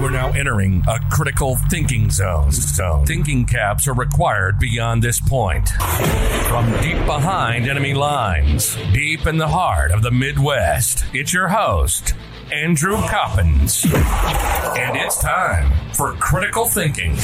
You are now entering a critical thinking zone. zone. Thinking caps are required beyond this point. From deep behind enemy lines, deep in the heart of the Midwest, it's your host, Andrew Coppins. And it's time for critical thinking.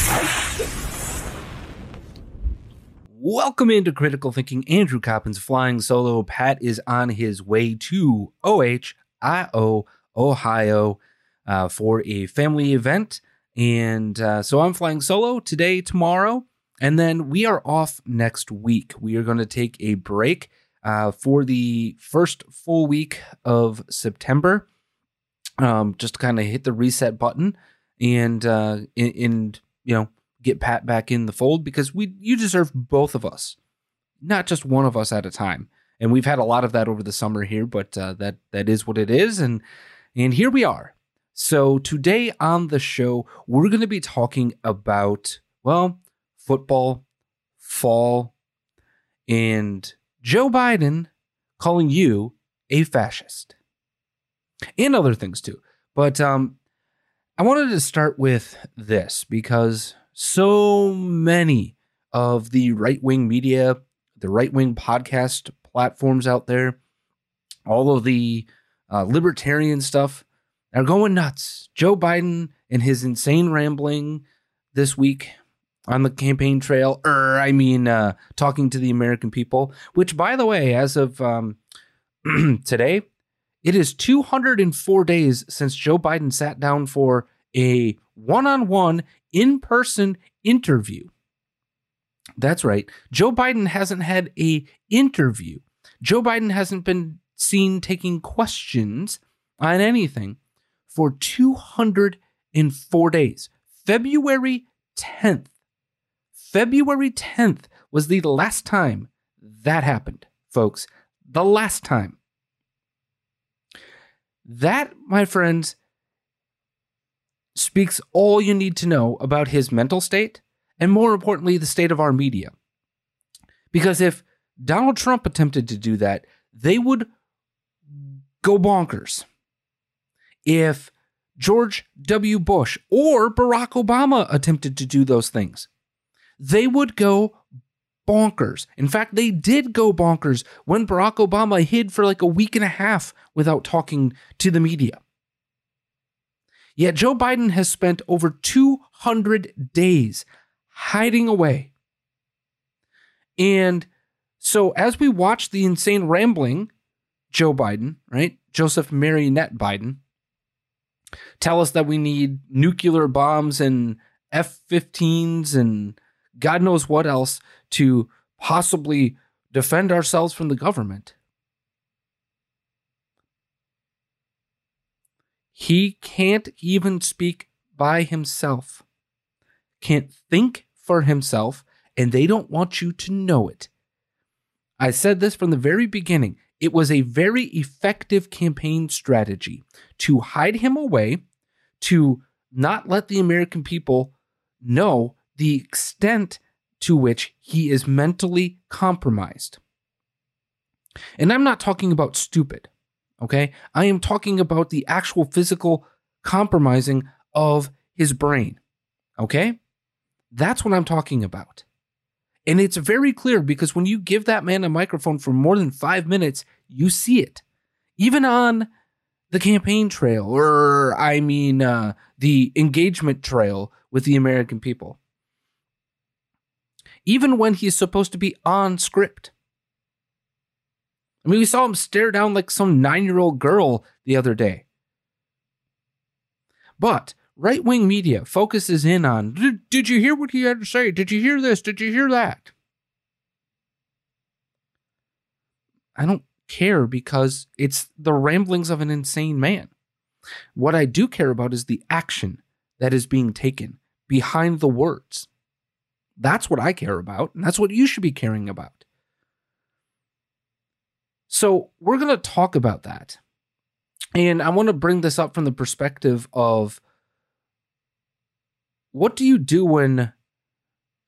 Welcome into Critical Thinking. Andrew Coppins flying solo. Pat is on his way to OHIO, Ohio, uh, for a family event. And uh, so I'm flying solo today, tomorrow, and then we are off next week. We are going to take a break uh, for the first full week of September, um, just to kind of hit the reset button and, uh, and, you know, get Pat back in the fold because we you deserve both of us, not just one of us at a time. And we've had a lot of that over the summer here, but uh, that that is what it is, and and here we are. So today on the show, we're going to be talking about well, football, fall, and Joe Biden calling you a fascist, and other things too. But um, I wanted to start with this because so many of the right wing media, the right wing podcast platforms out there, all of the uh, libertarian stuff are going nuts. Joe Biden and his insane rambling this week on the campaign trail, or I mean, uh, talking to the American people, which, by the way, as of um, today, it is 204 days since Joe Biden sat down for a one on one in person interview. That's right. Joe Biden hasn't had a interview. Joe Biden hasn't been seen taking questions on anything for 204 days. February 10th. February 10th was the last time that happened, folks. The last time. That, my friends, speaks all you need to know about his mental state and, more importantly, the state of our media. Because if Donald Trump attempted to do that, they would go bonkers. If George W. Bush or Barack Obama attempted to do those things, they would go bonkers. In fact, they did go bonkers when Barack Obama hid for like a week and a half without talking to the media. Yet Joe Biden has spent over 200 days hiding away. And so as we watch the insane rambling, Joe Biden, right? Joseph Marionette Biden, tell us that we need nuclear bombs and F 15s and God knows what else to possibly defend ourselves from the government. He can't even speak by himself, can't think for himself, and they don't want you to know it. I said this from the very beginning. It was a very effective campaign strategy to hide him away, to not let the American people know the extent to which he is mentally compromised. And I'm not talking about stupid. Okay. I am talking about the actual physical compromising of his brain. Okay. That's what I'm talking about. And it's very clear because when you give that man a microphone for more than five minutes, you see it. Even on the campaign trail, or I mean, uh, the engagement trail with the American people. Even when he's supposed to be on script. I mean, we saw him stare down like some nine year old girl the other day. But right wing media focuses in on did, did you hear what he had to say? Did you hear this? Did you hear that? I don't care because it's the ramblings of an insane man. What I do care about is the action that is being taken behind the words. That's what I care about, and that's what you should be caring about. So, we're going to talk about that. And I want to bring this up from the perspective of what do you do when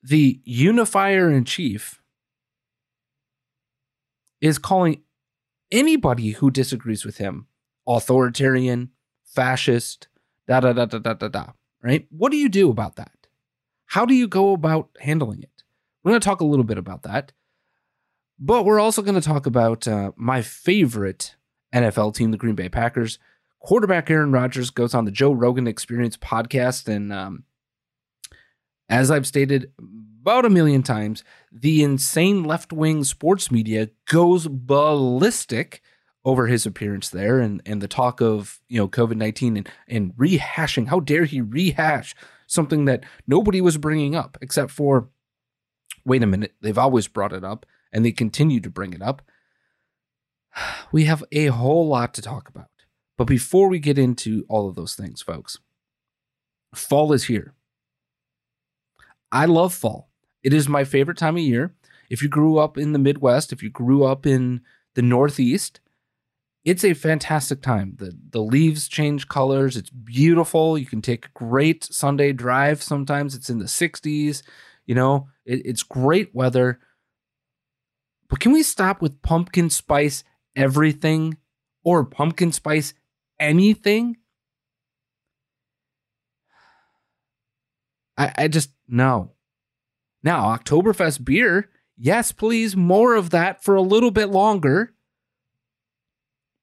the unifier in chief is calling anybody who disagrees with him authoritarian, fascist, da da da da da da da, right? What do you do about that? How do you go about handling it? We're going to talk a little bit about that. But we're also going to talk about uh, my favorite NFL team, the Green Bay Packers. Quarterback Aaron Rodgers goes on the Joe Rogan Experience podcast. And um, as I've stated about a million times, the insane left wing sports media goes ballistic over his appearance there and, and the talk of you know COVID 19 and, and rehashing. How dare he rehash something that nobody was bringing up except for, wait a minute, they've always brought it up and they continue to bring it up. We have a whole lot to talk about. But before we get into all of those things, folks, fall is here. I love fall. It is my favorite time of year. If you grew up in the Midwest, if you grew up in the Northeast, it's a fantastic time. The the leaves change colors. It's beautiful. You can take a great Sunday drive. Sometimes it's in the 60s. You know, it, it's great weather. But can we stop with pumpkin spice everything or pumpkin spice anything? I, I just no. Now, Oktoberfest beer, yes, please, more of that for a little bit longer.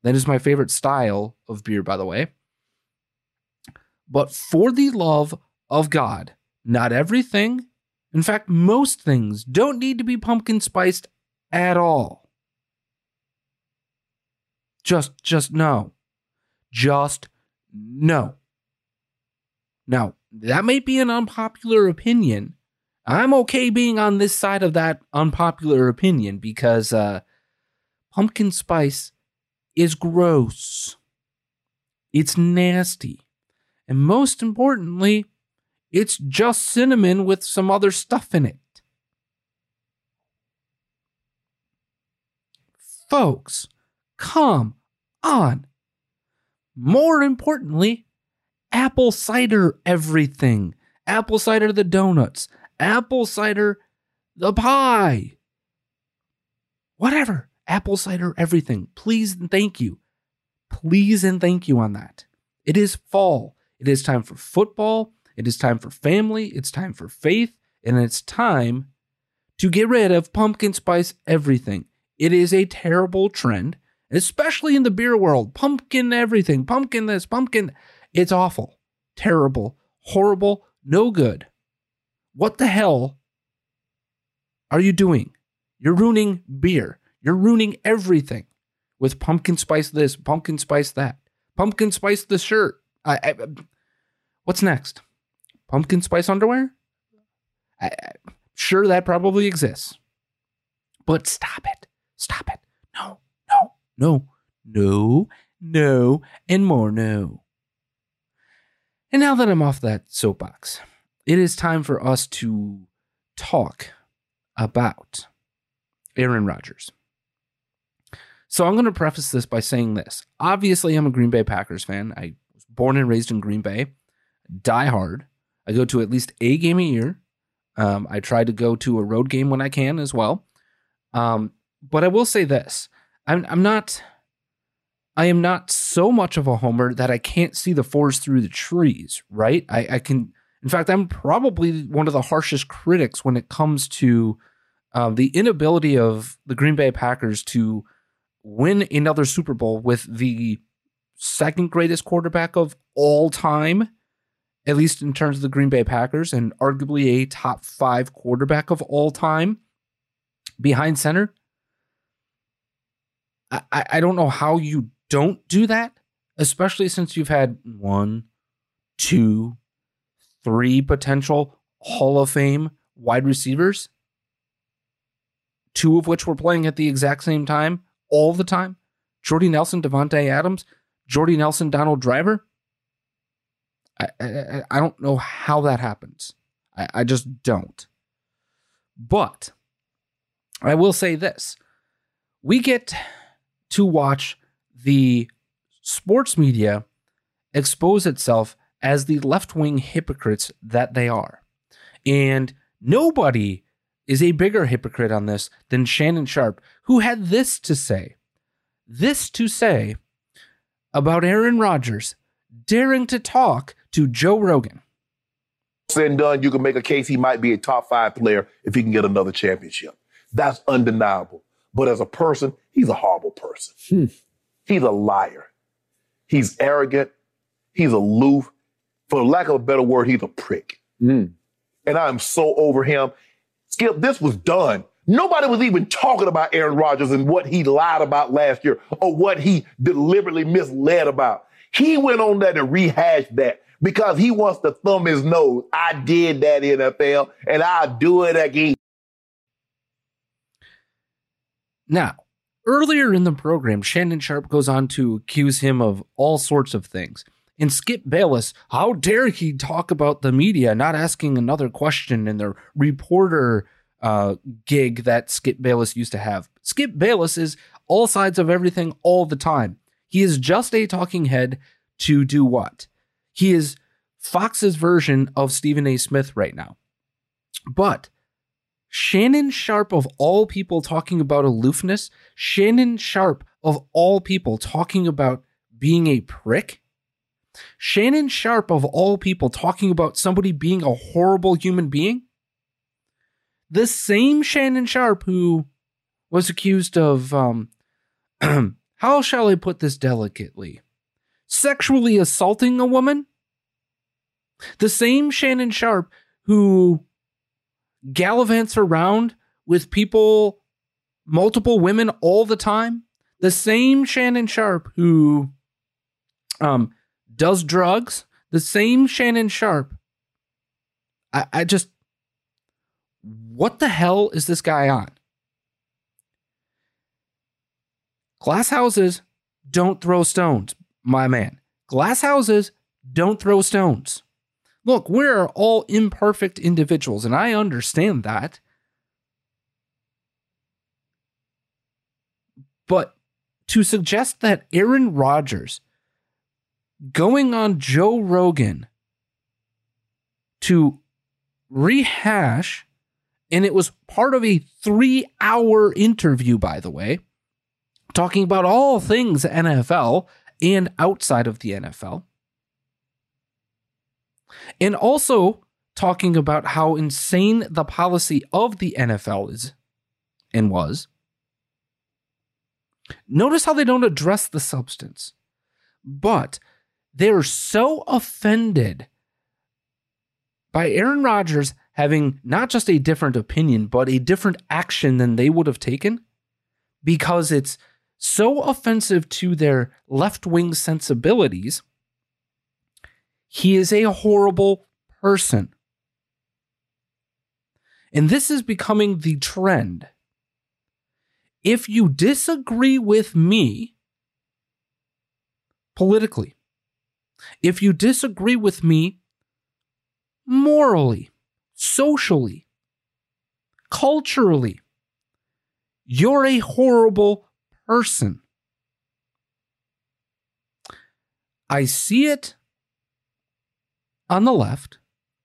That is my favorite style of beer, by the way. But for the love of God, not everything, in fact, most things don't need to be pumpkin spiced at all. Just, just no. Just no. Now, that may be an unpopular opinion. I'm okay being on this side of that unpopular opinion because uh, pumpkin spice is gross. It's nasty. And most importantly, it's just cinnamon with some other stuff in it. Folks, come on. More importantly, apple cider everything. Apple cider the donuts, apple cider the pie. Whatever apple cider everything. Please and thank you. Please and thank you on that. It is fall. It is time for football. It is time for family. It's time for faith. And it's time to get rid of pumpkin spice everything. It is a terrible trend, especially in the beer world. Pumpkin everything, pumpkin this, pumpkin. It's awful, terrible, horrible, no good. What the hell are you doing? You're ruining beer. You're ruining everything with pumpkin spice this, pumpkin spice that, pumpkin spice the shirt. I, I, what's next? Pumpkin spice underwear? I, sure, that probably exists. But stop it. Stop it. No, no, no, no, no, and more no. And now that I'm off that soapbox, it is time for us to talk about Aaron Rodgers. So I'm going to preface this by saying this. Obviously, I'm a Green Bay Packers fan. I was born and raised in Green Bay, die hard. I go to at least a game a year. Um, I try to go to a road game when I can as well. Um, but I will say this: I'm, I'm not. I am not so much of a homer that I can't see the forest through the trees. Right? I, I can. In fact, I'm probably one of the harshest critics when it comes to uh, the inability of the Green Bay Packers to win another Super Bowl with the second greatest quarterback of all time, at least in terms of the Green Bay Packers, and arguably a top five quarterback of all time behind center. I, I don't know how you don't do that, especially since you've had one, two, three potential Hall of Fame wide receivers, two of which were playing at the exact same time all the time? Jordy Nelson, Davante Adams, Jordy Nelson, Donald Driver? I, I, I don't know how that happens. I, I just don't. But I will say this we get to watch the sports media expose itself as the left wing hypocrites that they are. And nobody is a bigger hypocrite on this than Shannon Sharpe, who had this to say. This to say about Aaron Rodgers daring to talk to Joe Rogan. Said and done, you can make a case he might be a top five player if he can get another championship. That's undeniable. But as a person, he's a horrible person. Hmm. He's a liar. He's arrogant. He's aloof. For lack of a better word, he's a prick. Mm. And I'm so over him. Skip, this was done. Nobody was even talking about Aaron Rodgers and what he lied about last year or what he deliberately misled about. He went on there and rehashed that because he wants to thumb his nose. I did that NFL and I'll do it again. Now, earlier in the program, Shannon Sharpe goes on to accuse him of all sorts of things. And Skip Bayless, how dare he talk about the media not asking another question in the reporter uh, gig that Skip Bayless used to have? Skip Bayless is all sides of everything all the time. He is just a talking head to do what? He is Fox's version of Stephen A. Smith right now. But Shannon Sharpe, of all people talking about aloofness, Shannon Sharpe, of all people talking about being a prick, Shannon Sharpe, of all people talking about somebody being a horrible human being, the same Shannon Sharpe who was accused of, um, how shall I put this delicately, sexually assaulting a woman, the same Shannon Sharpe who gallivants around with people, multiple women all the time. The same Shannon Sharpe who um, does drugs, the same Shannon Sharpe. I, I just, what the hell is this guy on? Glass houses don't throw stones, my man. Glass houses don't throw stones. Look, we're all imperfect individuals, and I understand that. But to suggest that Aaron Rodgers going on Joe Rogan to rehash, and it was part of a three hour interview, by the way, talking about all things NFL and outside of the NFL and also talking about how insane the policy of the NFL is and was. Notice how they don't address the substance, but they're so offended by Aaron Rodgers having not just a different opinion, but a different action than they would have taken because it's so offensive to their left wing sensibilities he is a horrible person. And this is becoming the trend. If you disagree with me politically, if you disagree with me morally, socially, culturally, you're a horrible person. I see it on the left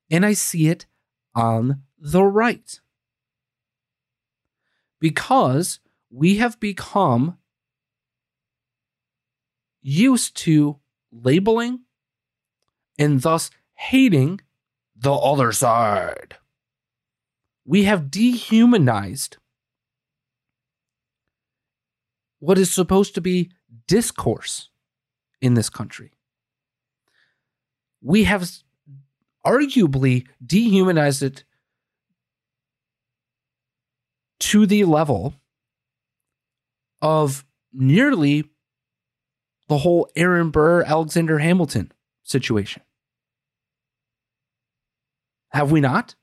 and I see it on the right. Because we have become used to labeling and thus hating the other side. We have dehumanized what is supposed to be discourse in this country. We have arguably dehumanized it to the level of nearly the whole Aaron Burr, Alexander Hamilton situation. Have we not?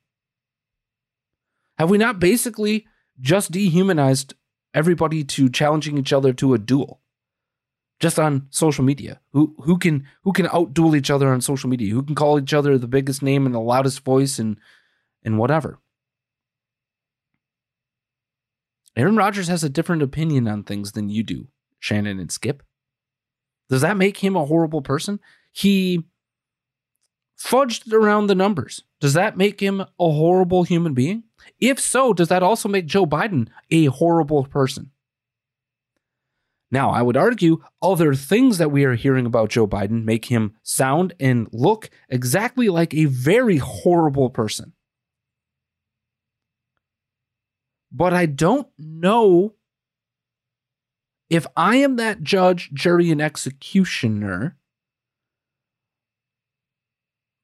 Have we not basically just dehumanized everybody to challenging each other to a duel just on social media. Who who can who can outduel each other on social media? Who can call each other the biggest name and the loudest voice and and whatever. Aaron Rodgers has a different opinion on things than you do, Shannon and Skip. Does that make him a horrible person? He fudged around the numbers. Does that make him a horrible human being? If so, does that also make Joe Biden a horrible person? Now, I would argue other things that we are hearing about Joe Biden make him sound and look exactly like a very horrible person. But I don't know if I am that judge, jury, and executioner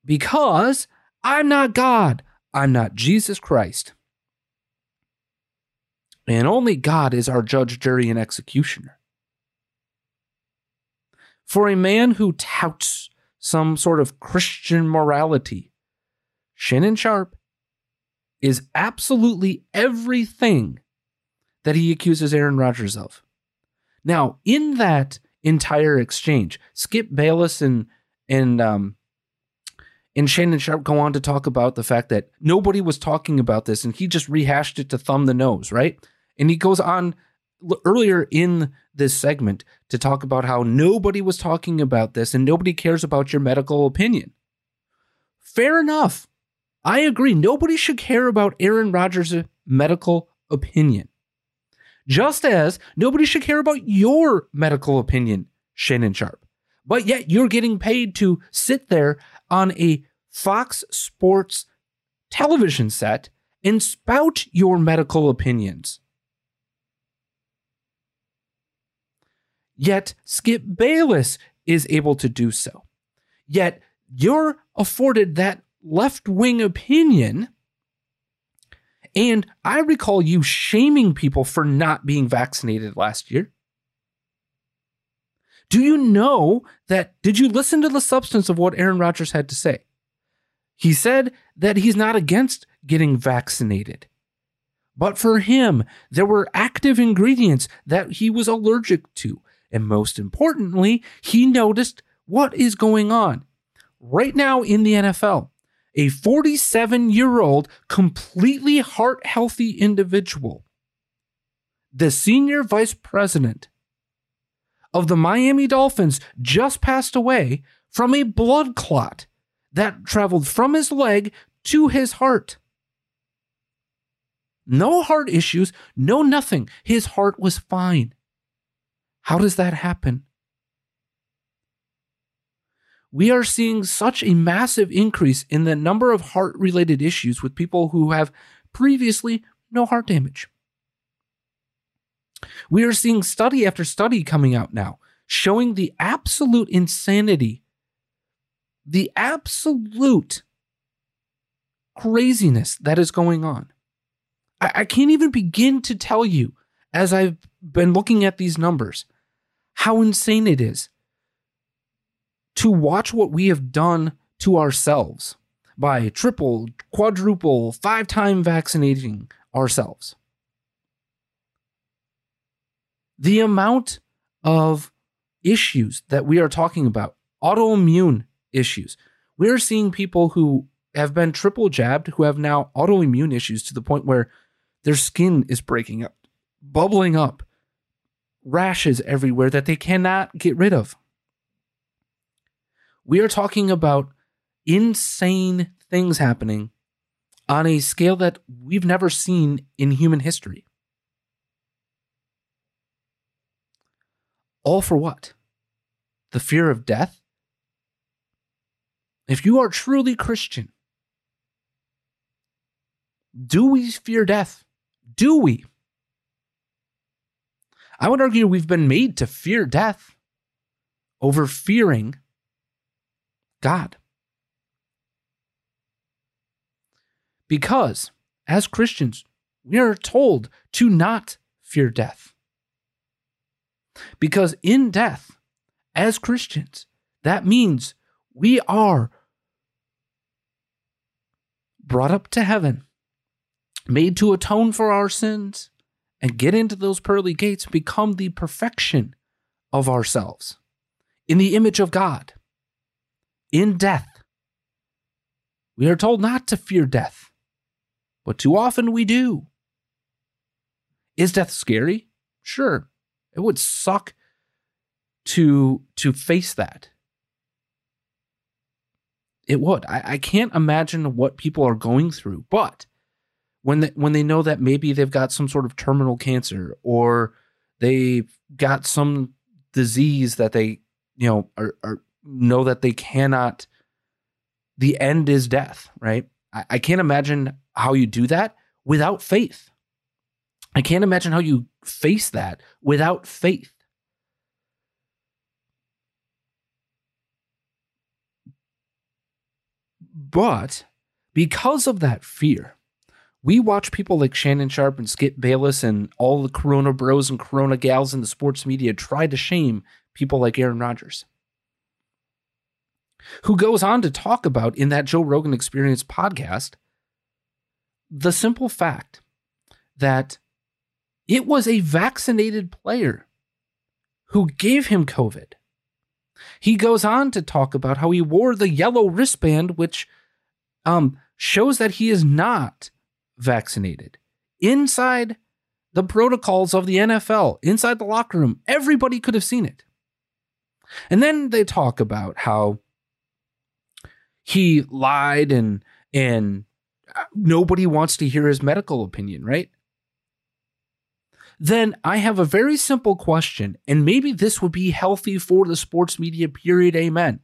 because I'm not God. I'm not Jesus Christ. And only God is our judge, jury, and executioner. For a man who touts some sort of Christian morality, Shannon Sharpe is absolutely everything that he accuses Aaron Rodgers of. Now, in that entire exchange, Skip Bayless and and um, and Shannon Sharp go on to talk about the fact that nobody was talking about this, and he just rehashed it to thumb the nose, right? And he goes on earlier in this segment to talk about how nobody was talking about this and nobody cares about your medical opinion. Fair enough. I agree. Nobody should care about Aaron Rodgers' medical opinion. Just as nobody should care about your medical opinion, Shannon Sharpe. But yet you're getting paid to sit there on a Fox Sports television set and spout your medical opinions. Yet Skip Bayless is able to do so. Yet you're afforded that left wing opinion. And I recall you shaming people for not being vaccinated last year. Do you know that? Did you listen to the substance of what Aaron Rodgers had to say? He said that he's not against getting vaccinated. But for him, there were active ingredients that he was allergic to. And most importantly, he noticed what is going on right now in the NFL. A 47 year old, completely heart healthy individual, the senior vice president of the Miami Dolphins, just passed away from a blood clot that traveled from his leg to his heart. No heart issues, no nothing. His heart was fine. How does that happen? We are seeing such a massive increase in the number of heart related issues with people who have previously no heart damage. We are seeing study after study coming out now showing the absolute insanity, the absolute craziness that is going on. I, I can't even begin to tell you as I've been looking at these numbers how insane it is to watch what we have done to ourselves by triple, quadruple, five time vaccinating ourselves. The amount of issues that we are talking about, autoimmune issues, we're seeing people who have been triple jabbed who have now autoimmune issues to the point where their skin is breaking up, bubbling up, rashes everywhere that they cannot get rid of. We are talking about insane things happening on a scale that we've never seen in human history. All for what? The fear of death? If you are truly Christian, do we fear death? Do we? I would argue we've been made to fear death over fearing God. Because as Christians, we are told to not fear death. Because in death, as Christians, that means we are brought up to heaven, made to atone for our sins, and get into those pearly gates, become the perfection of ourselves in the image of God. In death, we are told not to fear death, but too often we do. Is death scary? Sure. It would suck to to face that. It would. I, I can't imagine what people are going through, but when they, when they know that maybe they've got some sort of terminal cancer or they've got some disease that they you know are, are know that they cannot the end is death right? I, I can't imagine how you do that without faith. I can't imagine how you face that without faith. But because of that fear we watch people like Shannon Sharpe and Skip Bayless and all the Corona bros and Corona gals in the sports media try to shame people like Aaron Rodgers, who goes on to talk about in that Joe Rogan Experience podcast the simple fact that it was a vaccinated player who gave him COVID. He goes on to talk about how he wore the yellow wristband, which um, shows that he is not vaccinated inside the protocols of the NFL, inside the locker room. Everybody could have seen it. And then they talk about how he lied and and uh, nobody wants to hear his medical opinion, right? Then I have a very simple question, and maybe this would be healthy for the sports media, period. Amen.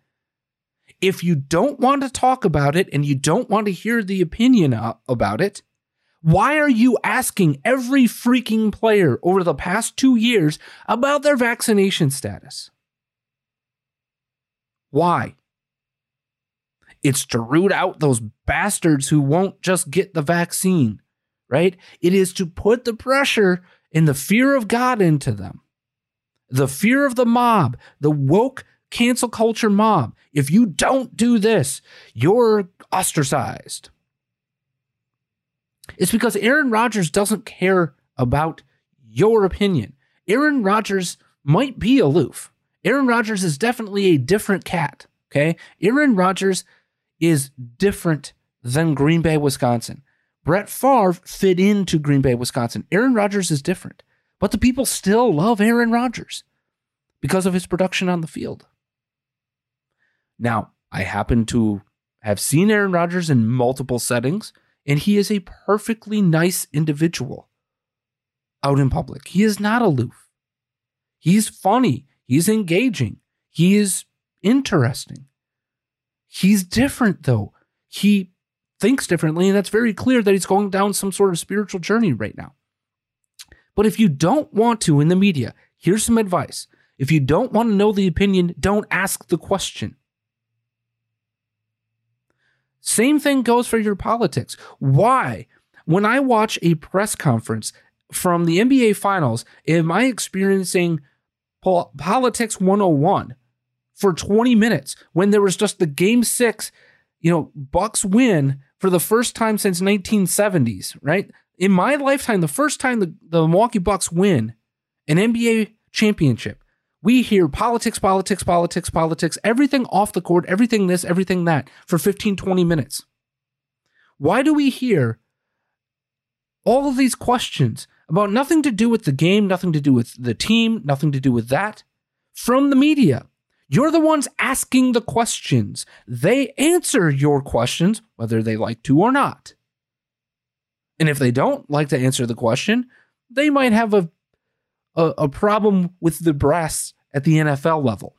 If you don't want to talk about it and you don't want to hear the opinion uh, about it, why are you asking every freaking player over the past two years about their vaccination status? Why? It's to root out those bastards who won't just get the vaccine, right? It is to put the pressure and the fear of God into them. The fear of the mob, the woke cancel culture mob. If you don't do this, you're ostracized. It's because Aaron Rodgers doesn't care about your opinion. Aaron Rodgers might be aloof. Aaron Rodgers is definitely a different cat. Okay. Aaron Rodgers is different than Green Bay, Wisconsin. Brett Favre fit into Green Bay, Wisconsin. Aaron Rodgers is different, but the people still love Aaron Rodgers because of his production on the field. Now, I happen to have seen Aaron Rodgers in multiple settings and he is a perfectly nice individual out in public. He is not aloof. He's funny. He's engaging. He is interesting. He's different, though. He thinks differently, and that's very clear that he's going down some sort of spiritual journey right now. But if you don't want to in the media, here's some advice. If you don't want to know the opinion, don't ask the question. Same thing goes for your politics. Why? When I watch a press conference from the NBA Finals, am I experiencing politics 101 for 20 minutes when there was just the game six, you know, Bucks win for the first time since 1970s, right? In my lifetime, the first time the, the Milwaukee Bucks win an NBA championship we hear politics, politics, politics, politics, everything off the court, everything this, everything that for 15, 20 minutes. Why do we hear all of these questions about nothing to do with the game, nothing to do with the team, nothing to do with that from the media? You're the ones asking the questions. They answer your questions, whether they like to or not. And if they don't like to answer the question, they might have a a, a problem with the brass at the NFL level.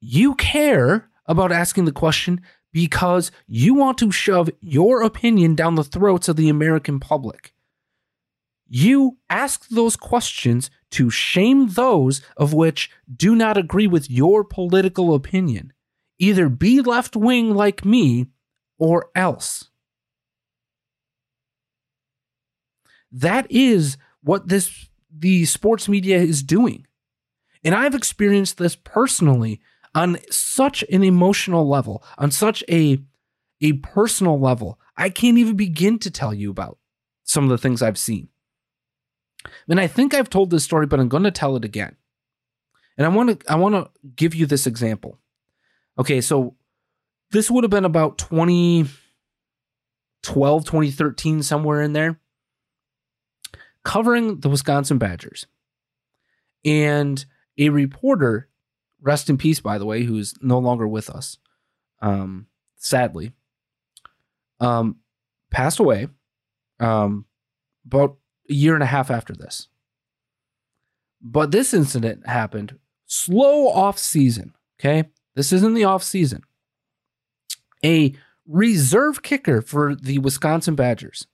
You care about asking the question because you want to shove your opinion down the throats of the American public. You ask those questions to shame those of which do not agree with your political opinion. Either be left wing like me or else. That is what this the sports media is doing. And I've experienced this personally on such an emotional level, on such a a personal level. I can't even begin to tell you about some of the things I've seen. And I think I've told this story, but I'm going to tell it again. And I want to I want to give you this example. Okay, so this would have been about 2012, 2013 somewhere in there covering the Wisconsin Badgers. And a reporter, rest in peace by the way, who's no longer with us. Um sadly. Um passed away um about a year and a half after this. But this incident happened slow off season. Okay. This isn't the off season. A reserve kicker for the Wisconsin Badgers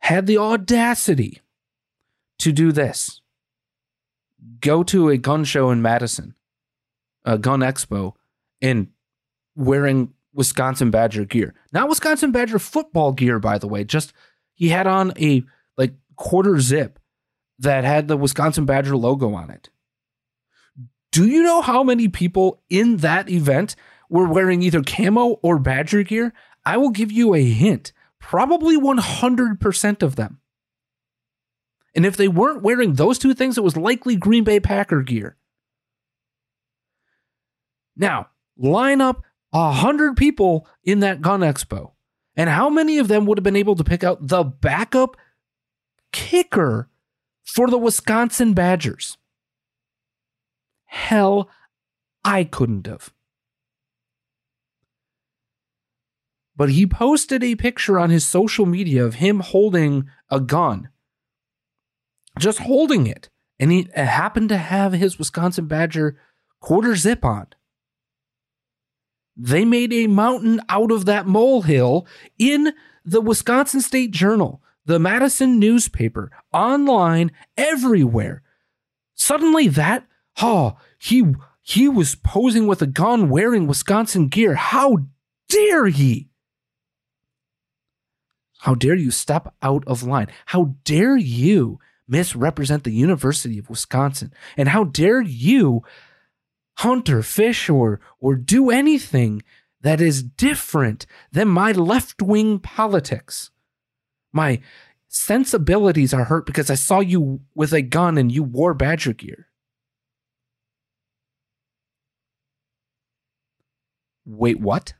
had the audacity to do this go to a gun show in Madison, a gun expo, and wearing Wisconsin Badger gear. Not Wisconsin Badger football gear, by the way. Just he had on a like quarter zip that had the Wisconsin Badger logo on it. Do you know how many people in that event were wearing either camo or Badger gear? I will give you a hint. Probably 100% of them. And if they weren't wearing those two things, it was likely Green Bay Packer gear. Now, line up a hundred people in that gun expo. And how many of them would have been able to pick out the backup kicker for the Wisconsin Badgers? Hell, I couldn't have. But he posted a picture on his social media of him holding a gun, just holding it. And he happened to have his Wisconsin Badger quarter zip on. They made a mountain out of that molehill in the Wisconsin State Journal, the Madison newspaper, online, everywhere. Suddenly that, oh, he he was posing with a gun wearing Wisconsin gear. How dare he? How dare you step out of line? How dare you misrepresent the University of Wisconsin? And how dare you hunt or fish or or do anything that is different than my left-wing politics? My sensibilities are hurt because I saw you with a gun and you wore badger gear. Wait, what?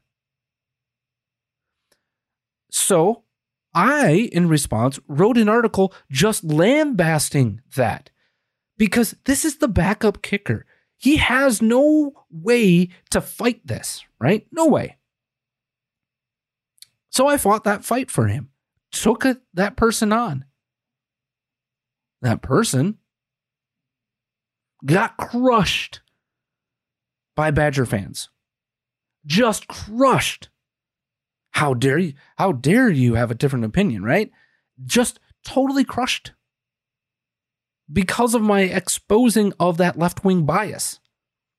So I, in response, wrote an article just lambasting that because this is the backup kicker. He has no way to fight this, right? No way. So I fought that fight for him, took a, that person on. That person got crushed by Badger fans. Just crushed. How dare you? How dare you have a different opinion, right? Just totally crushed because of my exposing of that left wing bias.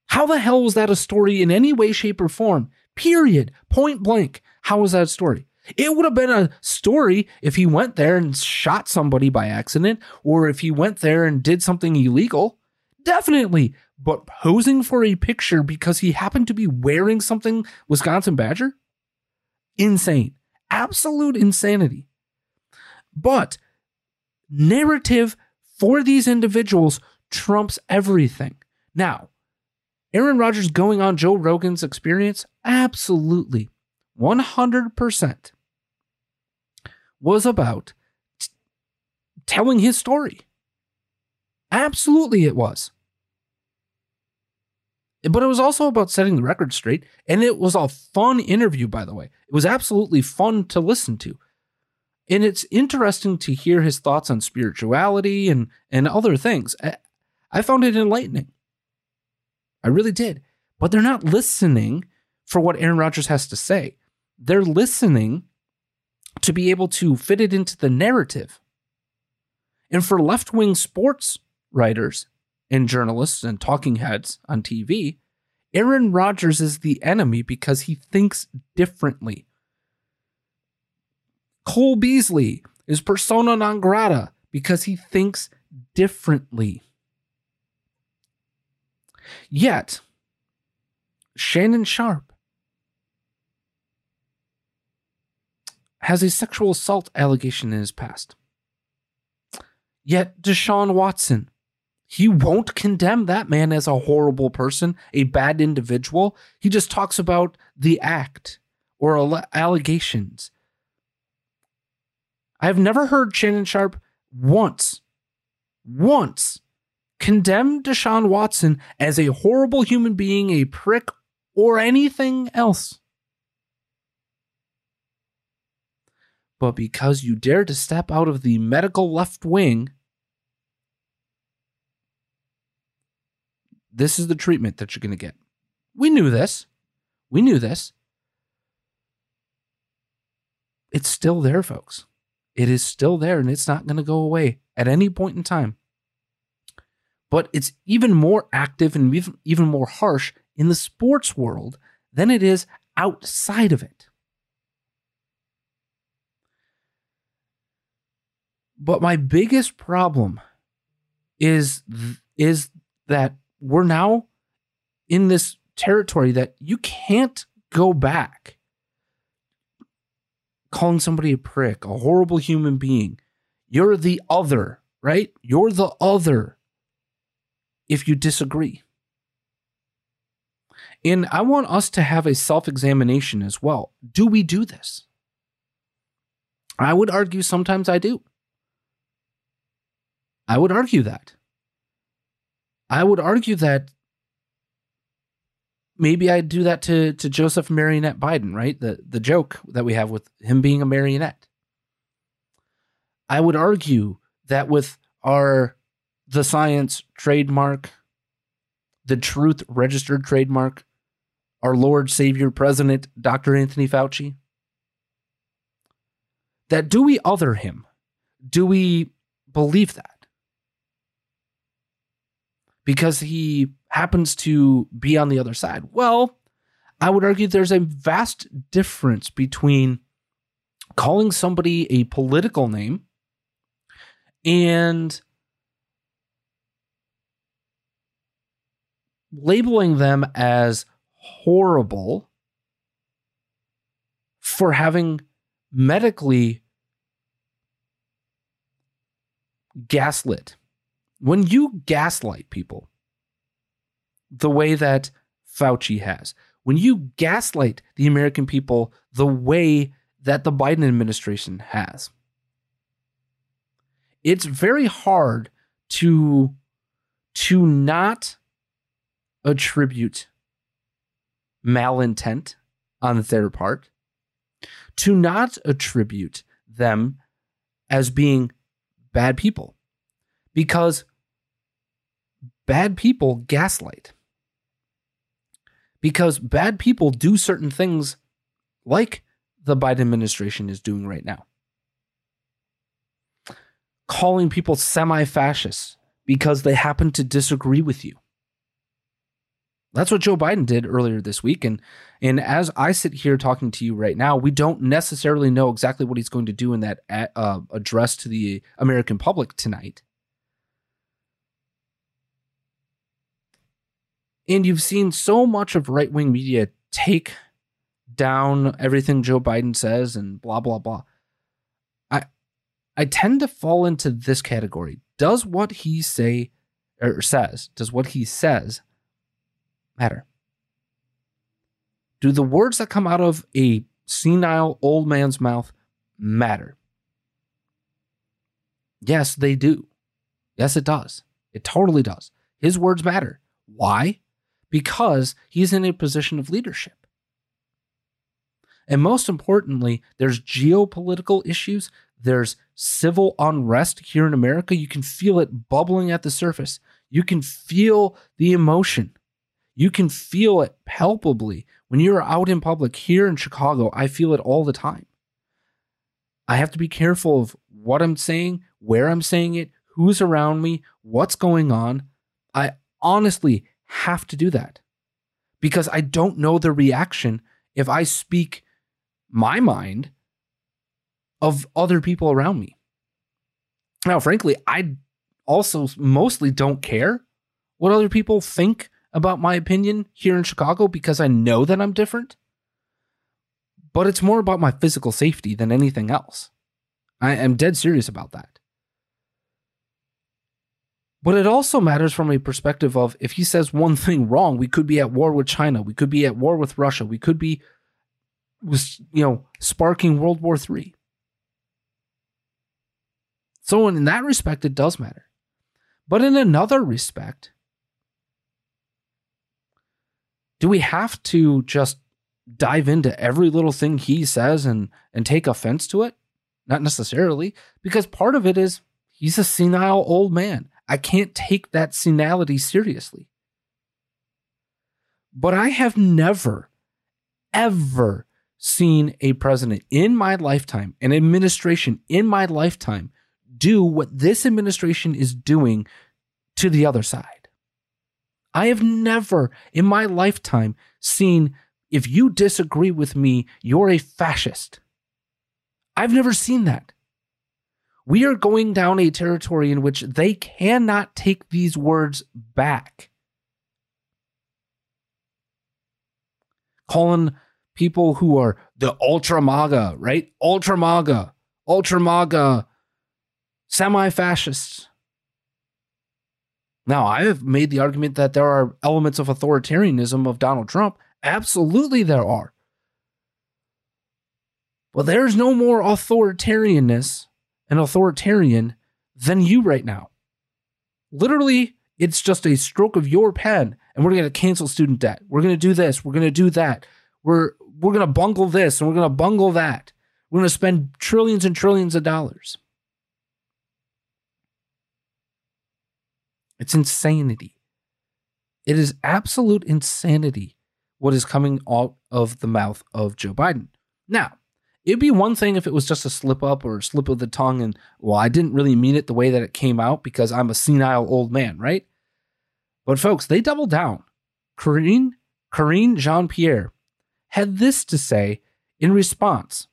How the hell was that a story in any way, shape, or form? Period. Point blank. How was that a story? It would have been a story if he went there and shot somebody by accident, or if he went there and did something illegal. Definitely. But posing for a picture because he happened to be wearing something Wisconsin Badger? insane, absolute insanity. But narrative for these individuals trumps everything. Now, Aaron Rodgers going on Joe Rogan's experience? Absolutely. 100% was about t- telling his story. Absolutely, it was. But it was also about setting the record straight. And it was a fun interview, by the way. It was absolutely fun to listen to. And it's interesting to hear his thoughts on spirituality and, and other things. I, I found it enlightening. I really did. But they're not listening for what Aaron Rodgers has to say. They're listening to be able to fit it into the narrative. And for left wing sports writers, and journalists and talking heads on TV, Aaron Rodgers is the enemy because he thinks differently. Cole Beasley is persona non grata because he thinks differently. Yet, Shannon Sharpe has a sexual assault allegation in his past. Yet Deshaun Watson, he won't condemn that man as a horrible person, a bad individual. He just talks about the act or allegations. I've never heard Shannon Sharpe once, once condemn Deshaun Watson as a horrible human being, a prick, or anything else. But because you dare to step out of the medical left wing, this is the treatment that you're going to get. We knew this. We knew this. It's still there, folks. It is still there and it's not going to go away at any point in time. But it's even more active and even more harsh in the sports world than it is outside of it. But my biggest problem is is that we're now in this territory that you can't go back calling somebody a prick, a horrible human being. You're the other, right? You're the other if you disagree. And I want us to have a self examination as well. Do we do this? I would argue sometimes I do. I would argue that. I would argue that maybe I'd do that to to Joseph Marionette Biden, right? The the joke that we have with him being a marionette. I would argue that with our the science trademark, the truth registered trademark, our Lord Savior President Dr. Anthony Fauci, that do we other him? Do we believe that? because he happens to be on the other side? Well, I would argue there's a vast difference between calling somebody a political name and labeling them as horrible for having medically gaslit when you gaslight people the way that Fauci has, when you gaslight the American people the way that the Biden administration has, it's very hard to to not attribute malintent on their part, to not attribute them as being bad people. Because bad people gaslight. Because bad people do certain things like the Biden administration is doing right now. Calling people semi fascists because they happen to disagree with you. That's what Joe Biden did earlier this week. And, and as I sit here talking to you right now, we don't necessarily know exactly what he's going to do in that uh, address to the American public tonight. And you've seen so much of right wing media take down everything Joe Biden says and blah blah blah. I I tend to fall into this category. Does what he say or says, does what he says matter? Do the words that come out of a senile old man's mouth matter? Yes, they do. Yes, it does. It totally does. His words matter. Why? Because he's in a position of leadership. And most importantly, there's geopolitical issues, there's civil unrest here in America. You can feel it bubbling at the surface. You can feel the emotion. You can feel it palpably when you're out in public here in Chicago. I feel it all the time. I have to be careful of what I'm saying, where I'm saying it, who's around me, what's going on. I honestly have to do that because I don't know the reaction if I speak my mind of other people around me. Now, frankly, I also mostly don't care what other people think about my opinion here in Chicago because I know that I'm different. but it's more about my physical safety than anything else. I am dead serious about that. But it also matters from a perspective of if he says one thing wrong, we could be at war with China, we could be at war with Russia, we could be was you know sparking World War III. So in that respect, it does matter. But in another respect, do we have to just dive into every little thing he says and and take offense to it? Not necessarily, because part of it is he's a senile old man. I can't take that senility seriously. But I have never, ever seen a president in my lifetime, an administration in my lifetime, do what this administration is doing to the other side. I have never in my lifetime seen if you disagree with me, you're a fascist. I've never seen that. We are going down a territory in which they cannot take these words back. Calling people who are the ultra MAGA, right? Ultra MAGA, ultra MAGA, semi fascists. Now, I have made the argument that there are elements of authoritarianism of Donald Trump. Absolutely, there are. But there's no more authoritarianness and authoritarian than you right now. Literally, it's just a stroke of your pen, and we're going to cancel student debt. We're going to do this. We're going to do that. We're we're going to bungle this and we're going to bungle that. We're going to spend trillions and trillions of dollars. It's insanity. It is absolute insanity what is coming out of the mouth of Joe Biden. Now, it'd be one thing if it was just a slip up or a slip of the tongue and, well, I didn't really mean it the way that it came out because I'm a senile old man, right? But folks, they doubled down. Karine, Karine Jean Pierre had this to say in response.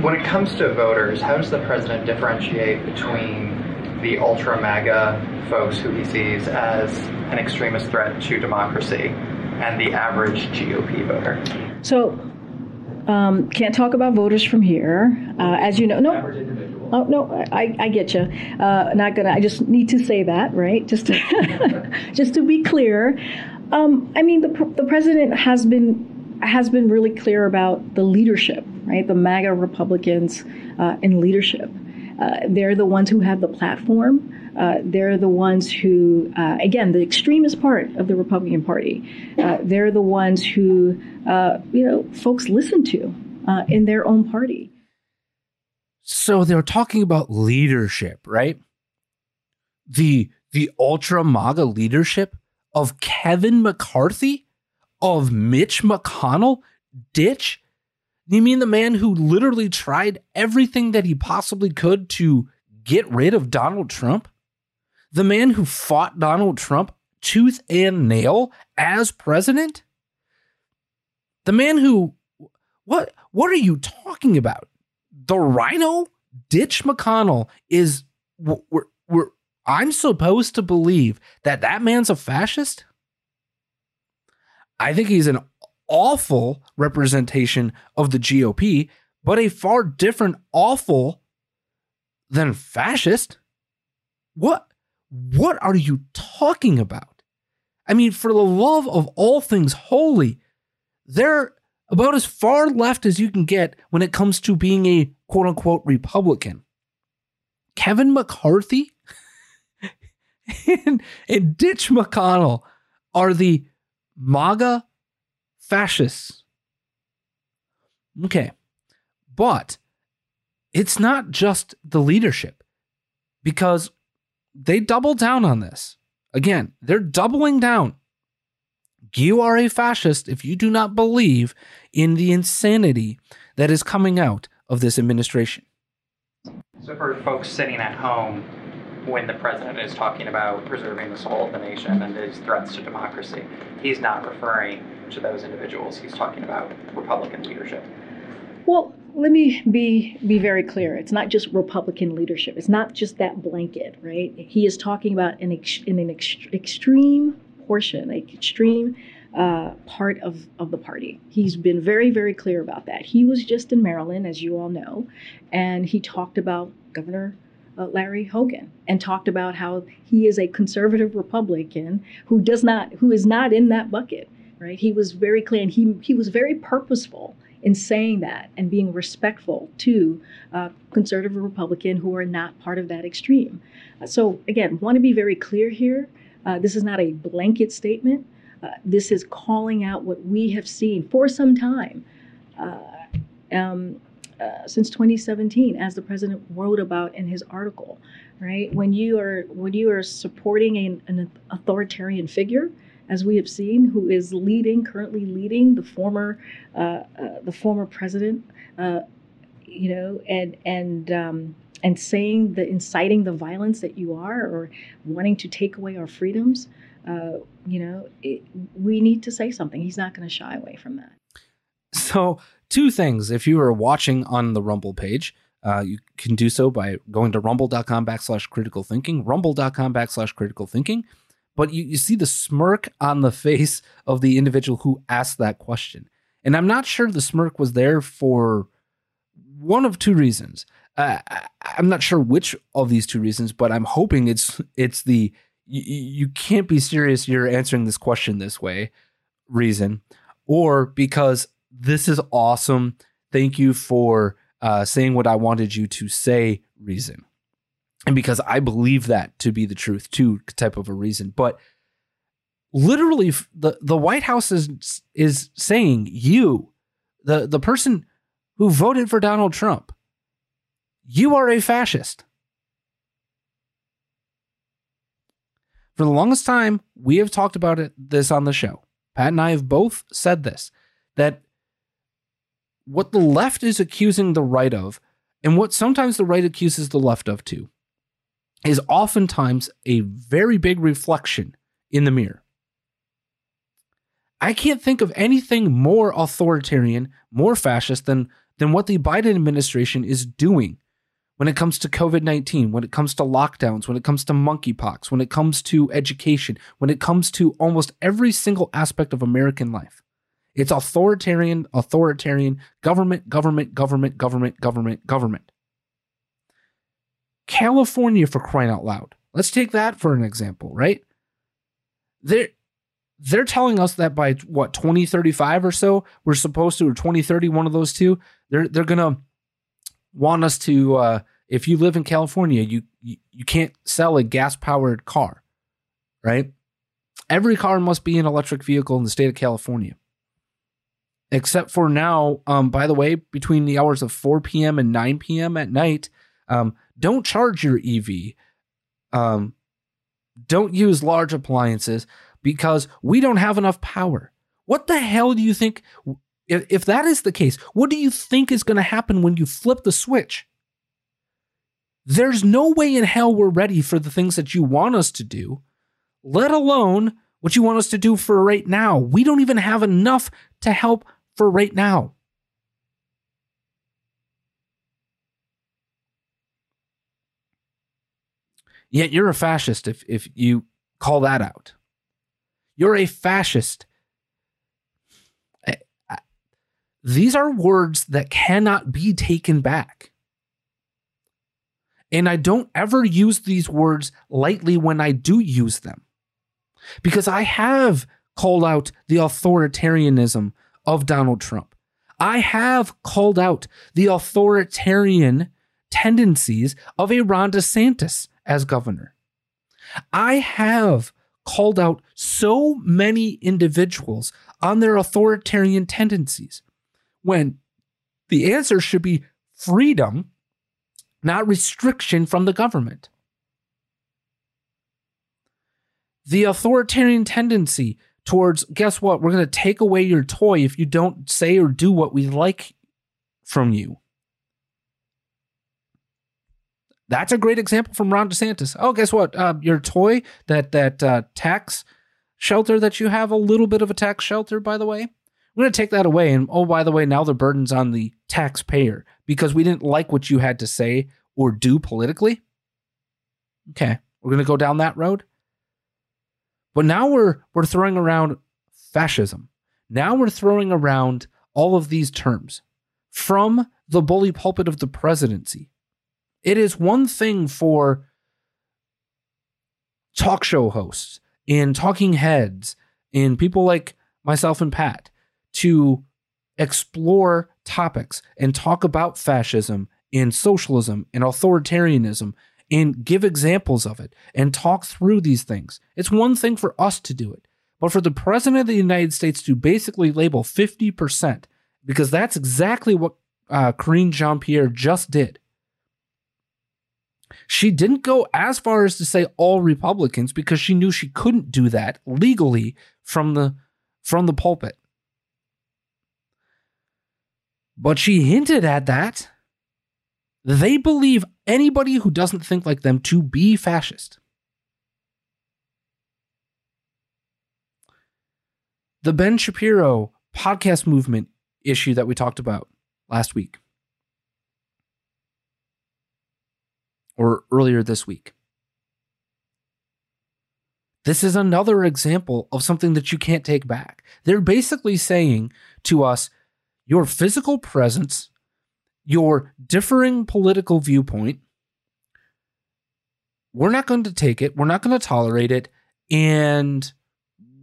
When it comes to voters, how does the president differentiate between the ultra MAGA folks who he sees as an extremist threat to democracy and the average GOP voter? So, um, can't talk about voters from here. Uh, as you know, no. Oh no, I, I get you. Uh, not gonna. I just need to say that, right? Just to, just to be clear. Um, I mean, the the president has been has been really clear about the leadership, right? The MAGA Republicans uh, in leadership. Uh, they're the ones who have the platform. Uh, they're the ones who, uh, again, the extremist part of the Republican Party. Uh, they're the ones who, uh, you know, folks listen to in their own party. So they're talking about leadership, right? The the ultra MAGA leadership of Kevin McCarthy of Mitch McConnell ditch? You mean the man who literally tried everything that he possibly could to get rid of Donald Trump? The man who fought Donald Trump tooth and nail as president? The man who what what are you talking about? The rhino ditch McConnell is we're, we're I'm supposed to believe that that man's a fascist? I think he's an awful representation of the GOP, but a far different awful than fascist. What what are you talking about? I mean, for the love of all things holy, they're about as far left as you can get when it comes to being a quote unquote Republican. Kevin McCarthy and, and Ditch McConnell are the MAGA fascists. Okay. But it's not just the leadership because they double down on this. Again, they're doubling down. You are a fascist if you do not believe in the insanity that is coming out of this administration. So, for folks sitting at home when the president is talking about preserving the soul of the nation and his threats to democracy. He's not referring to those individuals. He's talking about Republican leadership. Well, let me be be very clear. It's not just Republican leadership. It's not just that blanket, right? He is talking about an ex, in an ex, extreme portion, an extreme uh, part of, of the party. He's been very, very clear about that. He was just in Maryland, as you all know, and he talked about Governor uh, Larry Hogan and talked about how he is a conservative Republican who does not, who is not in that bucket. Right? He was very clear, and he he was very purposeful in saying that and being respectful to uh, conservative Republican who are not part of that extreme. Uh, so again, want to be very clear here. Uh, this is not a blanket statement. Uh, this is calling out what we have seen for some time. Uh, um, uh, since 2017, as the president wrote about in his article, right? When you are when you are supporting an, an authoritarian figure, as we have seen, who is leading, currently leading the former, uh, uh, the former president, uh, you know, and and um, and saying the inciting the violence that you are, or wanting to take away our freedoms, uh, you know, it, we need to say something. He's not going to shy away from that. So, two things. If you are watching on the Rumble page, uh, you can do so by going to rumble.com backslash critical thinking, rumble.com backslash critical thinking but you, you see the smirk on the face of the individual who asked that question. And I'm not sure the smirk was there for one of two reasons. Uh, I'm not sure which of these two reasons, but I'm hoping it's it's the you, you can't be serious. You're answering this question this way reason, or because this is awesome. Thank you for uh, saying what I wanted you to say. Reason and because I believe that to be the truth too type of a reason. But literally the the White House is is saying you the the person who voted for Donald Trump you are a fascist. For the longest time we have talked about it this on the show. Pat and I have both said this that what the left is accusing the right of and what sometimes the right accuses the left of too is oftentimes a very big reflection in the mirror. I can't think of anything more authoritarian, more fascist than, than what the Biden administration is doing when it comes to COVID 19, when it comes to lockdowns, when it comes to monkeypox, when it comes to education, when it comes to almost every single aspect of American life. It's authoritarian, authoritarian, government, government, government, government, government, government. California for crying out loud. Let's take that for an example, right? They're they're telling us that by what 2035 or so, we're supposed to, or 2030, one of those two, they're they're gonna want us to uh if you live in California, you you, you can't sell a gas powered car, right? Every car must be an electric vehicle in the state of California. Except for now, um, by the way, between the hours of 4 p.m. and 9 p.m. at night, um, don't charge your EV. Um, don't use large appliances because we don't have enough power. What the hell do you think? If, if that is the case, what do you think is going to happen when you flip the switch? There's no way in hell we're ready for the things that you want us to do, let alone what you want us to do for right now. We don't even have enough to help for right now. Yet you're a fascist if, if you call that out. You're a fascist. These are words that cannot be taken back. And I don't ever use these words lightly when I do use them. Because I have called out the authoritarianism of Donald Trump. I have called out the authoritarian tendencies of a Ron DeSantis as governor. I have called out so many individuals on their authoritarian tendencies when the answer should be freedom, not restriction from the government. The authoritarian tendency towards, guess what, we're going to take away your toy if you don't say or do what we like from you. That's a great example from Ron DeSantis. Oh, guess what? Uh, your toy, that that uh, tax shelter that you have, a little bit of a tax shelter, by the way. We're going to take that away. And oh, by the way, now the burden's on the taxpayer because we didn't like what you had to say or do politically. Okay, we're going to go down that road. But now we're we're throwing around fascism. Now we're throwing around all of these terms from the bully pulpit of the presidency. It is one thing for talk show hosts and talking heads and people like myself and Pat to explore topics and talk about fascism and socialism and authoritarianism and give examples of it and talk through these things. It's one thing for us to do it, but for the president of the United States to basically label 50%, because that's exactly what uh, Karine Jean Pierre just did. She didn't go as far as to say all Republicans because she knew she couldn't do that legally from the from the pulpit. But she hinted at that. They believe anybody who doesn't think like them to be fascist. The Ben Shapiro podcast movement issue that we talked about last week or earlier this week. This is another example of something that you can't take back. They're basically saying to us, your physical presence, your differing political viewpoint, we're not going to take it. We're not going to tolerate it. And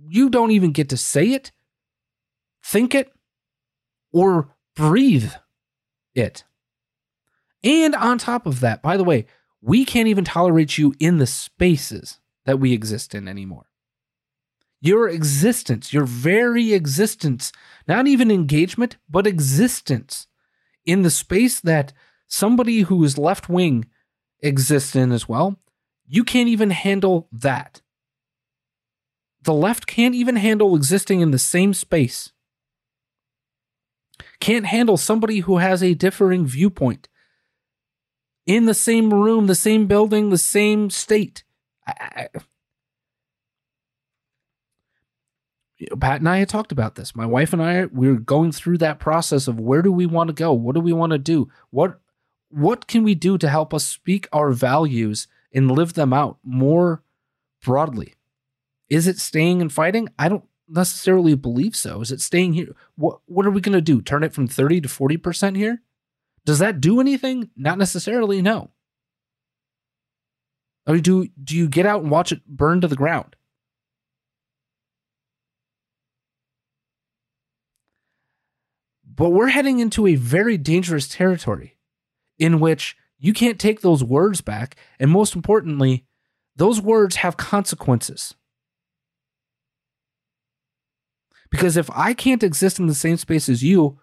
you don't even get to say it, think it, or breathe it. And on top of that, by the way, we can't even tolerate you in the spaces that we exist in anymore. Your existence, your very existence, not even engagement, but existence in the space that somebody who is left wing exists in as well, you can't even handle that. The left can't even handle existing in the same space, can't handle somebody who has a differing viewpoint in the same room, the same building, the same state. I, Pat and I had talked about this. My wife and I we are going through that process of where do we want to go? What do we want to do? What what can we do to help us speak our values and live them out more broadly? Is it staying and fighting? I don't necessarily believe so. Is it staying here? What what are we going to do? Turn it from 30 to 40% here? Does that do anything? Not necessarily, no. Or do do you get out and watch it burn to the ground? But we're heading into a very dangerous territory in which you can't take those words back. And most importantly, those words have consequences. Because if I can't exist in the same space as you,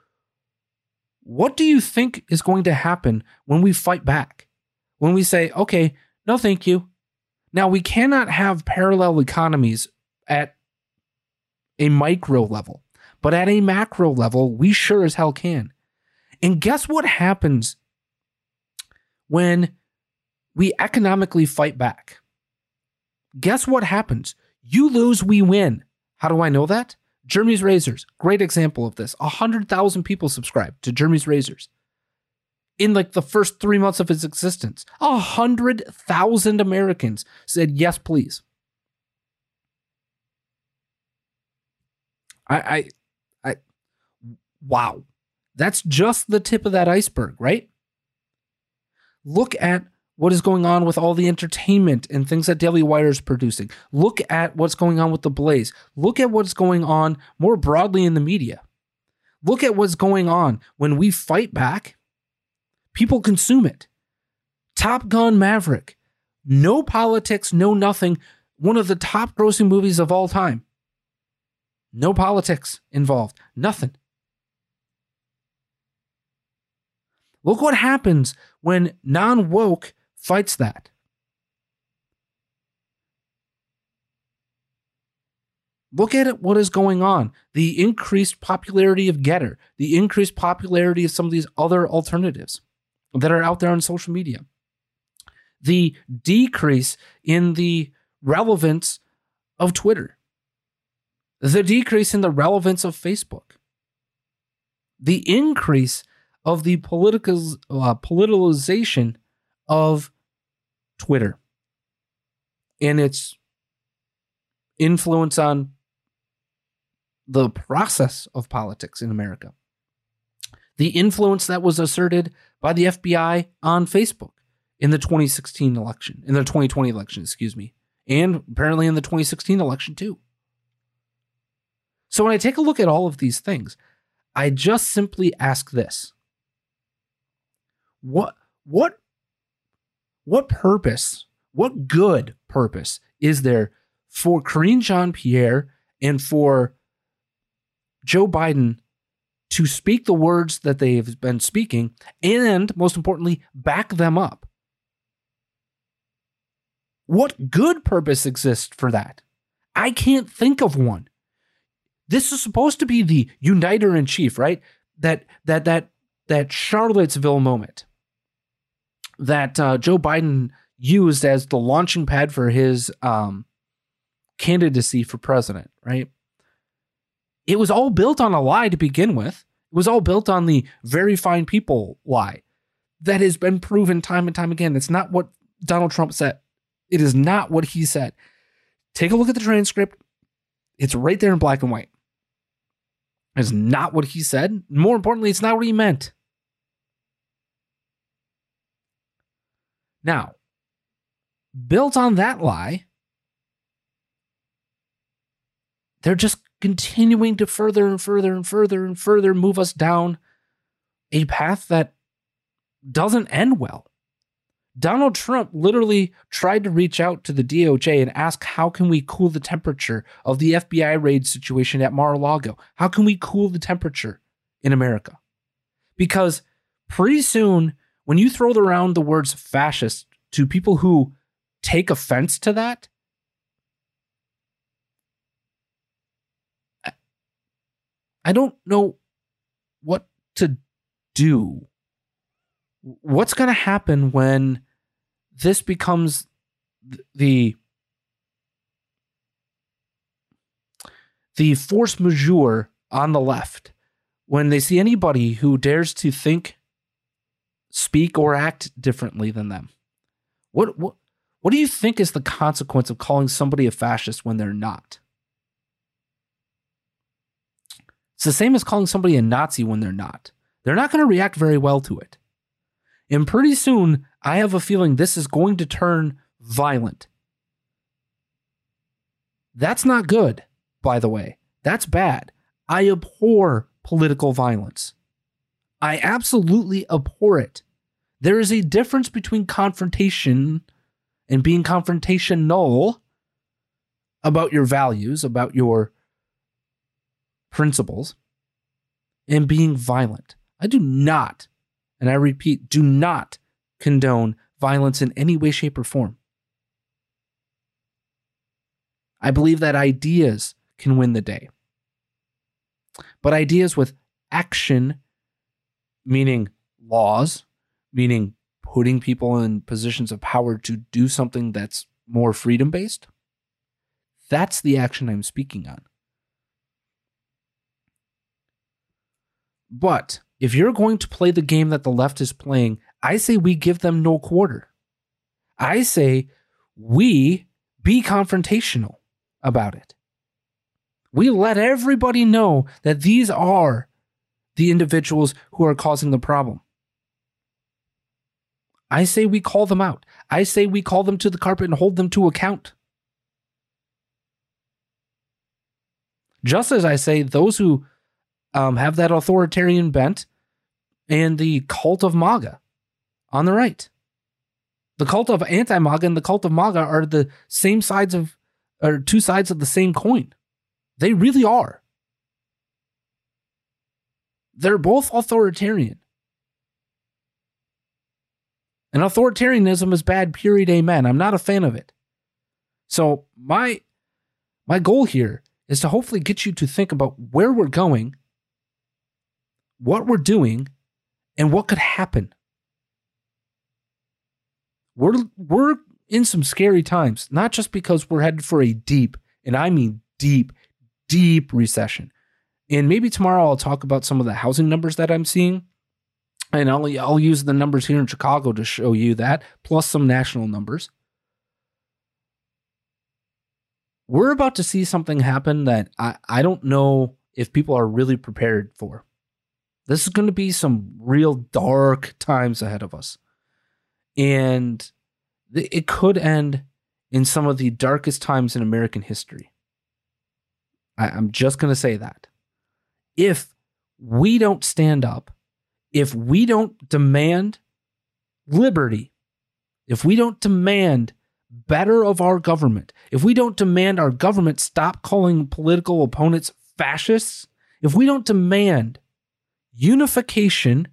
what do you think is going to happen when we fight back? When we say, okay, no, thank you. Now, we cannot have parallel economies at a micro level, but at a macro level, we sure as hell can. And guess what happens when we economically fight back? Guess what happens? You lose, we win. How do I know that? Jeremy's Razors, great example of this. 100,000 people subscribed to Jeremy's Razors in like the first three months of its existence. 100,000 Americans said, yes, please. I, I, I, wow. That's just the tip of that iceberg, right? Look at what is going on with all the entertainment and things that Daily Wire is producing. Look at what's going on with The Blaze. Look at what's going on more broadly in the media. Look at what's going on when we fight back, people consume it. Top Gun Maverick, no politics, no nothing. One of the top grossing movies of all time. No politics involved, nothing. Look what happens when non woke fights that. Look at what is going on. The increased popularity of GETTR, the increased popularity of some of these other alternatives that are out there on social media, the decrease in the relevance of Twitter, the decrease in the relevance of Facebook, the increase of the political uh, politicalization of Twitter and its influence on the process of politics in America. The influence that was asserted by the FBI on Facebook in the 2016 election, in the 2020 election, excuse me, and apparently in the 2016 election too. So when I take a look at all of these things, I just simply ask this. What what what purpose, what good purpose is there for Karine Jean Pierre and for Joe Biden to speak the words that they've been speaking and, most importantly, back them up? What good purpose exists for that? I can't think of one. This is supposed to be the uniter in chief, right? That that that that Charlottesville moment that uh, Joe Biden used as the launching pad for his um, candidacy for president, right? It was all built on a lie to begin with. It was all built on the very fine people lie that has been proven time and time again. It's not what Donald Trump said. It is not what he said. Take a look at the transcript. It's right there in black and white. It's not what he said. More importantly, it's not what he meant. Now, built on that lie, they're just continuing to further and further and further and further move us down a path that doesn't end well. Donald Trump literally tried to reach out to the DOJ and ask how can we cool the temperature of the FBI raid situation at Mar-a-Lago? How can we cool the temperature in America? Because pretty soon when you throw around the words fascist to people who take offense to that, I don't know what to do. What's going to happen when this becomes the the force majeure on the left when they see anybody who dares to think speak or act differently than them what what what do you think is the consequence of calling somebody a fascist when they're not it's the same as calling somebody a nazi when they're not they're not going to react very well to it and pretty soon, I have a feeling this is going to turn violent. That's not good, by the way. That's bad. I abhor political violence. I absolutely abhor it. There is a difference between confrontation and being confrontational about your values, about your principles, and being violent. I do not and I repeat, do not condone violence in any way, shape, or form. I believe that ideas can win the day. But ideas with action, meaning laws, meaning putting people in positions of power to do something that's more freedom based, that's the action I'm speaking on. But if you're going to play the game that the left is playing, I say we give them no quarter. I say we be confrontational about it. We let everybody know that these are the individuals who are causing the problem. I say we call them out. I say we call them to the carpet and hold them to account. Just as I say those who um, have that authoritarian bent and the cult of MAGA on the right. The cult of anti MAGA and the cult of MAGA are the same sides of, or two sides of the same coin. They really are. They're both authoritarian. And authoritarianism is bad, period, amen. I'm not a fan of it. So my my goal here is to hopefully get you to think about where we're going what we're doing and what could happen. We're we're in some scary times, not just because we're headed for a deep, and I mean deep, deep recession. And maybe tomorrow I'll talk about some of the housing numbers that I'm seeing. And I'll I'll use the numbers here in Chicago to show you that, plus some national numbers. We're about to see something happen that I, I don't know if people are really prepared for. This is going to be some real dark times ahead of us. And it could end in some of the darkest times in American history. I, am just going to say that. If we don't stand up, if we don't demand liberty, if we don't demand better of our government, if we don't demand our government stop calling political opponents fascists, if we don't demand unification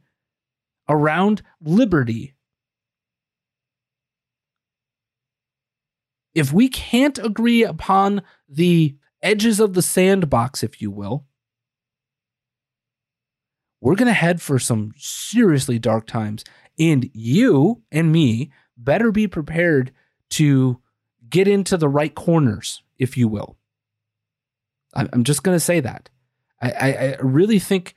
around liberty, if we can't agree upon the edges of the sandbox, if you will, we're going to head for some seriously dark times. And you and me better be prepared to get into the right corners, if you will. I'm just going to say that. I, I, really think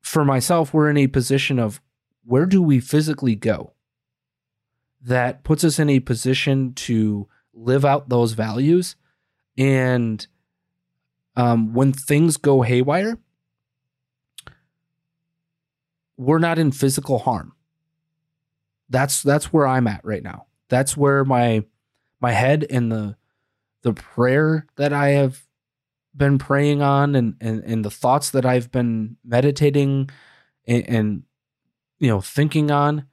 for myself, we're in a position of where do we physically go that puts us in a position to live out those values. And um, when things go haywire, we're not in physical harm. That's that's where I'm at right now. That's where my my head and the the prayer that I have been praying on and and, and the thoughts that I've been meditating and, and you know thinking on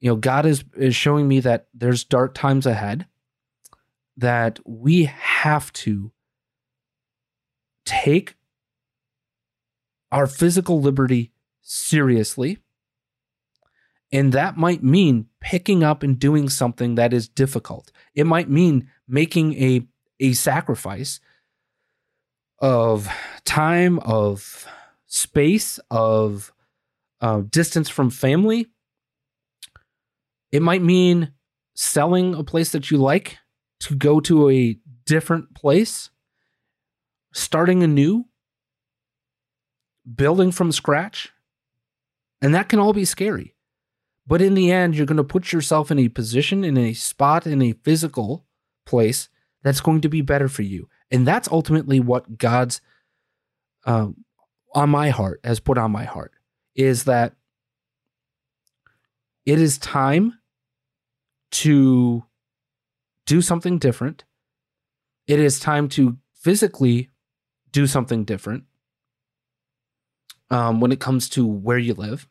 you know God is is showing me that there's dark times ahead that we have to take our physical liberty seriously and that might mean picking up and doing something that is difficult. It might mean making a, a sacrifice of time, of space, of uh, distance from family. It might mean selling a place that you like to go to a different place, starting anew, building from scratch. And that can all be scary. But in the end, you're going to put yourself in a position, in a spot, in a physical place that's going to be better for you. And that's ultimately what God's uh, on my heart has put on my heart is that it is time to do something different. It is time to physically do something different um, when it comes to where you live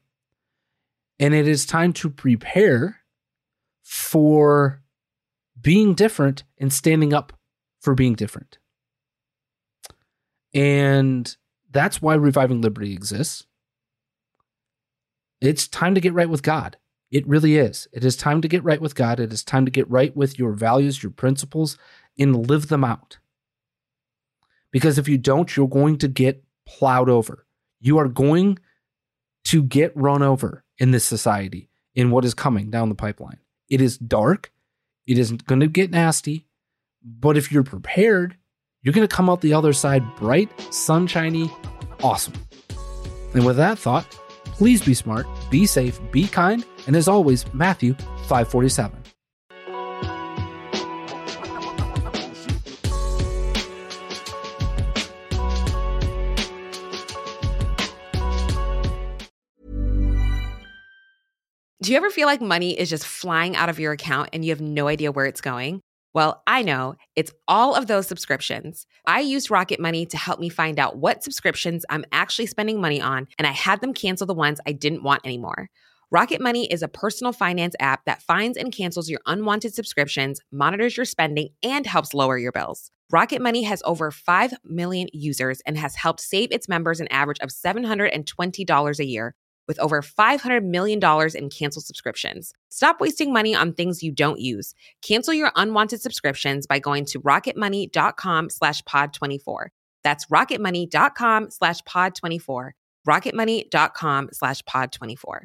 and it is time to prepare for being different and standing up for being different. And that's why Reviving Liberty exists. It's time to get right with God. It really is. It is time to get right with God. It is time to get right with your values, your principles, and live them out. Because if you don't, you're going to get plowed over. You are going to get run over in this society in what is coming down the pipeline. It is dark. It is going to get nasty. But if you're prepared, you're going to come out the other side bright, sunshiny, awesome. And with that thought, please be smart, be safe, be kind, and as always, Matthew 547. Do you ever feel like money is just flying out of your account and you have no idea where it's going? Well, I know it's all of those subscriptions. I used Rocket Money to help me find out what subscriptions I'm actually spending money on, and I had them cancel the ones I didn't want anymore. Rocket Money is a personal finance app that finds and cancels your unwanted subscriptions, monitors your spending, and helps lower your bills. Rocket Money has over 5 million users and has helped save its members an average of $720 a year with over $500 million in canceled subscriptions. Stop wasting money on things you don't use. Cancel your unwanted subscriptions by going to rocketmoney.com slash pod24. That's rocketmoney.com slash pod24. rocketmoney.com slash pod24.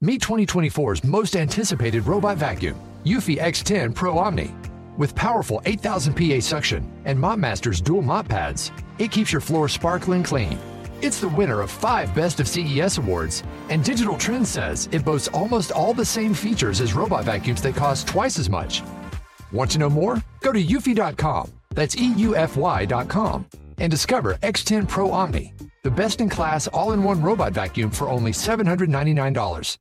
Meet 2024's most anticipated robot vacuum, Eufy X10 Pro Omni. With powerful 8000 PA suction and MopMaster's dual mop pads, it keeps your floor sparkling clean it's the winner of five Best of CES awards, and Digital Trends says it boasts almost all the same features as robot vacuums that cost twice as much. Want to know more? Go to eufy.com. That's EUFY.com. and discover X10 Pro Omni, the best in class all in one robot vacuum for only $799.